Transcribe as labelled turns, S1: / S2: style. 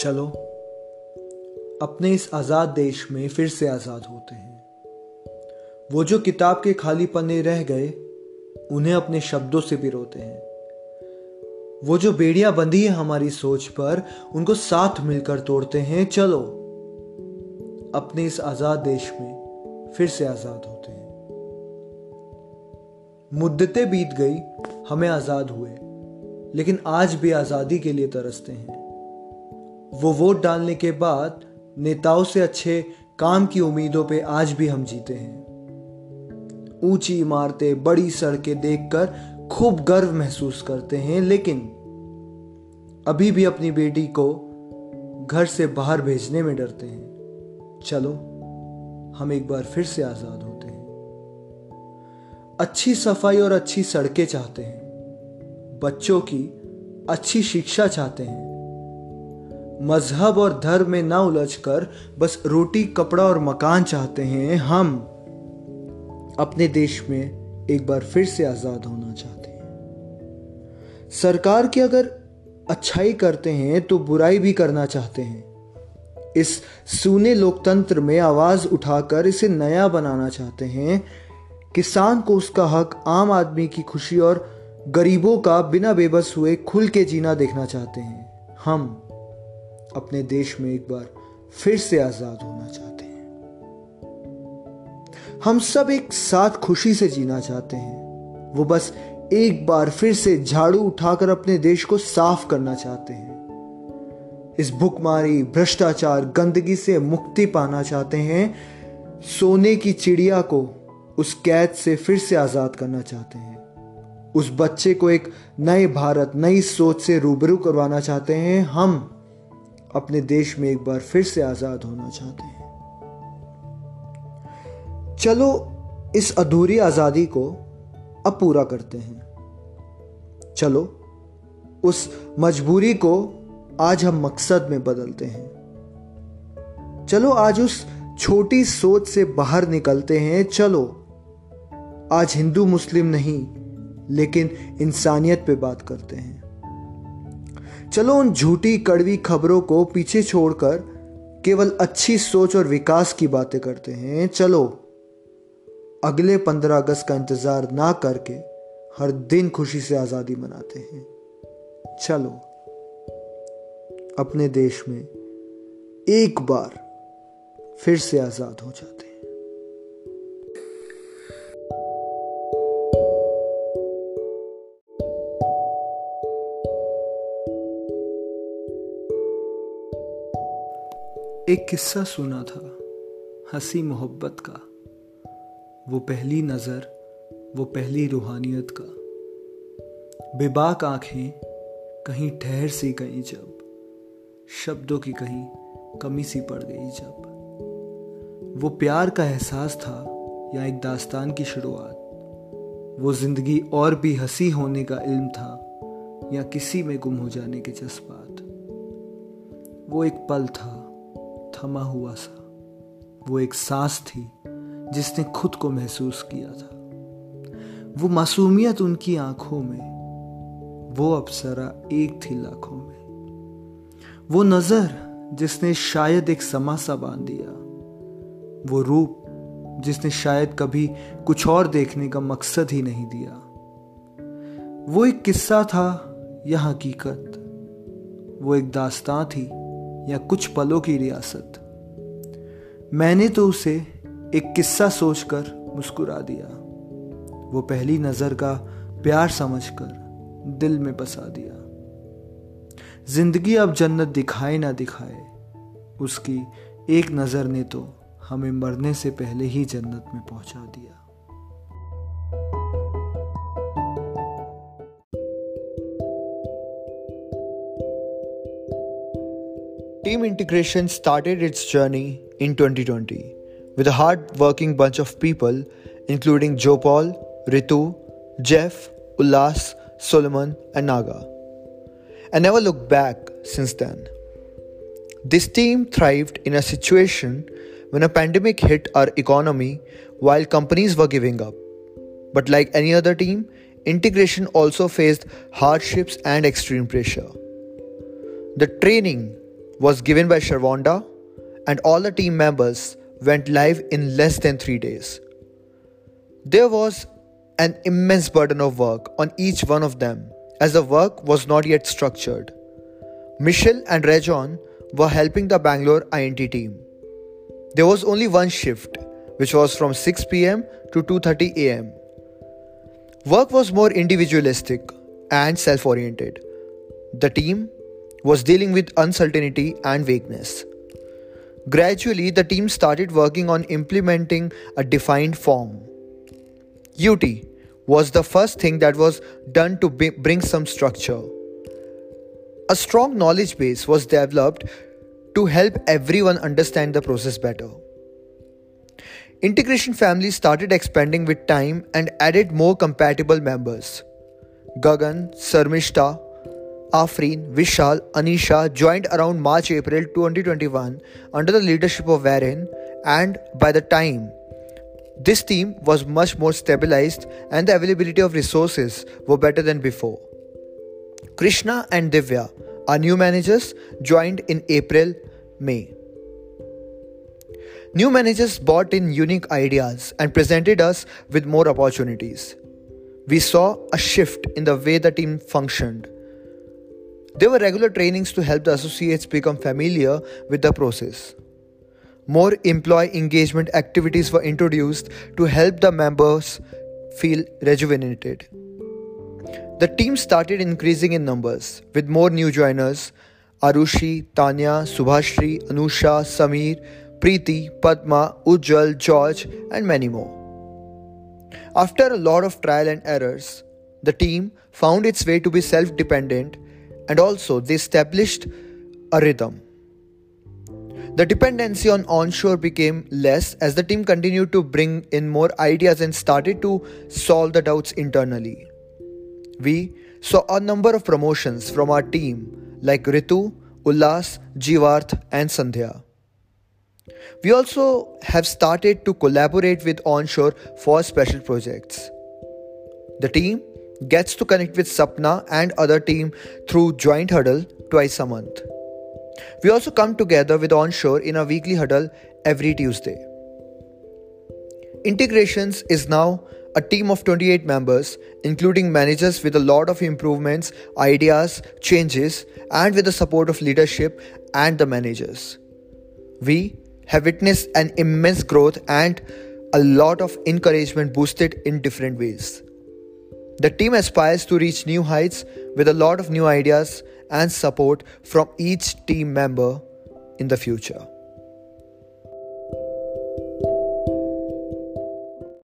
S1: चलो, अपने इस आज़ाद देश में फिर से आज़ाद होते हैं। वो जो किताब के खाली पन्ने रह गए, उन्हें अपने शब्दों से पिरोते हैं। वो जो बेड़ियाँ बंधी है हमारी सोच पर, उनको साथ मिलकर तोड़ते हैं। चलो, अपने इस आज़ाद देश में फिर से आज़ाद होते हैं। मुद्दतें बीत गई, हमें आज़ाद हुए, लेकिन आज भी आज़ादी के लिए तरसते हैं। वो वोट डालने के बाद नेताओं से अच्छे काम की उम्मीदों पे आज भी हम जीते हैं। ऊँची इमारतें, बड़ी सड़कें देखकर खूब गर्व महसूस करते हैं, लेकिन अभी भी अपनी बेटी को घर से बाहर भेजने में डरते हैं। चलो, हम एक बार फिर से आज़ाद होते हैं। अच्छी सफ़ाई और अच्छी सड़कें चाहते हैं। बच्चों की अच्छी शिक्षा चाहते हैं। मज़हब और धर्म में ना उलझकर बस रोटी, कपड़ा और मकान चाहते हैं, हम अपने देश में एक बार फिर से आज़ाद होना चाहते हैं। सरकार की अगर अच्छाई करते हैं तो बुराई भी करना चाहते हैं। इस सूने लोकतंत्र में आवाज़ उठाकर इसे नया बनाना चाहते हैं। किसान को उसका हक, आम आदमी की खुशी और गरीबों का बिना बेबस हुए खुल के जीना देखना चाहते हैं। हम अपने देश में एक बार फिर से आज़ाद होना चाहते हैं। हम सब एक साथ खुशी से जीना चाहते हैं। वो बस एक बार फिर से झाड़ू उठाकर अपने देश को साफ़ करना चाहते हैं। इस भुखमारी, भ्रष्टाचार, गंदगी से मुक्ति पाना चाहते हैं। सोने की चिड़िया को उस कैद से फिर से आज़ाद करना चाहते हैं। उस बच्चे को एक नए भारत, नई सोच से रूबरू करवाना चाहते हैं। हम अपने देश में एक बार फिर से आज़ाद होना चाहते हैं। चलो, इस अधूरी आज़ादी को अब पूरा करते हैं। चलो, उस मजबूरी को आज हम मकसद में बदलते हैं। चलो, आज उस छोटी सोच से बाहर निकलते हैं। चलो, आज हिंदू मुस्लिम नहीं, लेकिन इंसानियत पे बात करते हैं। चलो उन झूठी कड़वी खबरों को पीछे छोड़कर केवल अच्छी सोच और विकास की बातें करते हैं। चलो, अगले पंद्रह अगस्त का इंतज़ार ना करके हर दिन खुशी से आज़ादी मनाते हैं। चलो, अपने देश में एक बार फिर से आज़ाद हो जाते हैं। एक किस्सा सुना था, हँसी मोहब्बत का। वो पहली नज़र, वो पहली रूहानियत का। बेबाक आँखें कहीं ठहर सी गई जब, शब्दों की कहीं कमी सी पड़ गई जब। वो प्यार का एहसास था, या एक दास्तान की शुरुआत। वो ज़िंदगी और भी हँसी होने का इल्म था, या किसी में गुम हो जाने के जज्बात। वो एक पल था थमा हुआ सा। वो एक सांस थी, जिसने खुद को महसूस किया था। वो मासूमियत उनकी आँखों में, वो अप्सरा एक थी लाखों में। वो नज़र, जिसने शायद एक समासा बाँध दिया। वो रूप, जिसने शायद कभी कुछ और देखने का मकसद ही नहीं दिया। वो एक किस्सा था या हकीकत। वो एक दास्तां थी या कुछ पलों की रियासत। मैंने तो उसे एक किस्सा सोचकर मुस्कुरा दिया। वो पहली नज़र का प्यार समझकर दिल में बसा दिया। ज़िंदगी अब जन्नत दिखाए ना दिखाए, उसकी एक नज़र ने तो हमें मरने से पहले ही जन्नत में पहुँचा दिया।
S2: Team Integration started its journey in 2020 with a hard working bunch of people, including Jopal, Ritu, Jeff, Ullas, Solomon, and Naga. I never looked back since then. This team thrived in a situation when a pandemic hit our economy while companies were giving up. But like any other team, integration also faced hardships and extreme pressure. The training was given by Sharvonda, and all the team members went live in less than three days. There was an immense burden of work on each one of them, as the work was not yet structured. Michelle and Rejon were helping the Bangalore INT team. There was only one shift, which was from 6 pm to 2:30 am. Work was more individualistic and self-oriented. The team was dealing with uncertainty and vagueness. Gradually, the team started working on implementing a defined form. UT was the first thing that was done to bring some structure. A strong knowledge base was developed to help everyone understand the process better. Integration family started expanding with time and added more compatible members. Gagan, Sarmishta, Afreen, Vishal, Anisha joined around March April 2021 under the leadership of Varun, and by the time this team was much more stabilized and the availability of resources were better than before. Krishna and Divya, our new managers, joined in April May. New managers brought in unique ideas and presented us with more opportunities. We saw a shift in the way the team functioned there were regular trainings to help the associates become familiar with the process. More employee engagement activities were introduced to help the members feel rejuvenated. The team started increasing in numbers with more new joiners Arushi, Tanya, Subhashri, Anusha, Samir, Preeti, Padma, Ujjwal, George, and many more. After a lot of trial and errors, the team found its way to be self dependent and also they established a rhythm. The dependency on onshore became less as the team continued to bring in more ideas and started to solve the doubts internally. We saw a number of promotions from our team like Ritu, Ullas, Jivarth, and Sandhya. We also have started to collaborate with onshore for special projects. The team gets to connect with Sapna and other team through joint huddle twice a month. We also come together with onshore in a weekly huddle every Tuesday. Integrations is now a team of 28 members, including managers with a lot of improvements, ideas, changes, and with the support of leadership and the managers. We have witnessed an immense growth and a lot of encouragement boosted in different ways. The team aspires to reach new heights with a lot of new ideas and support from each team member in the future.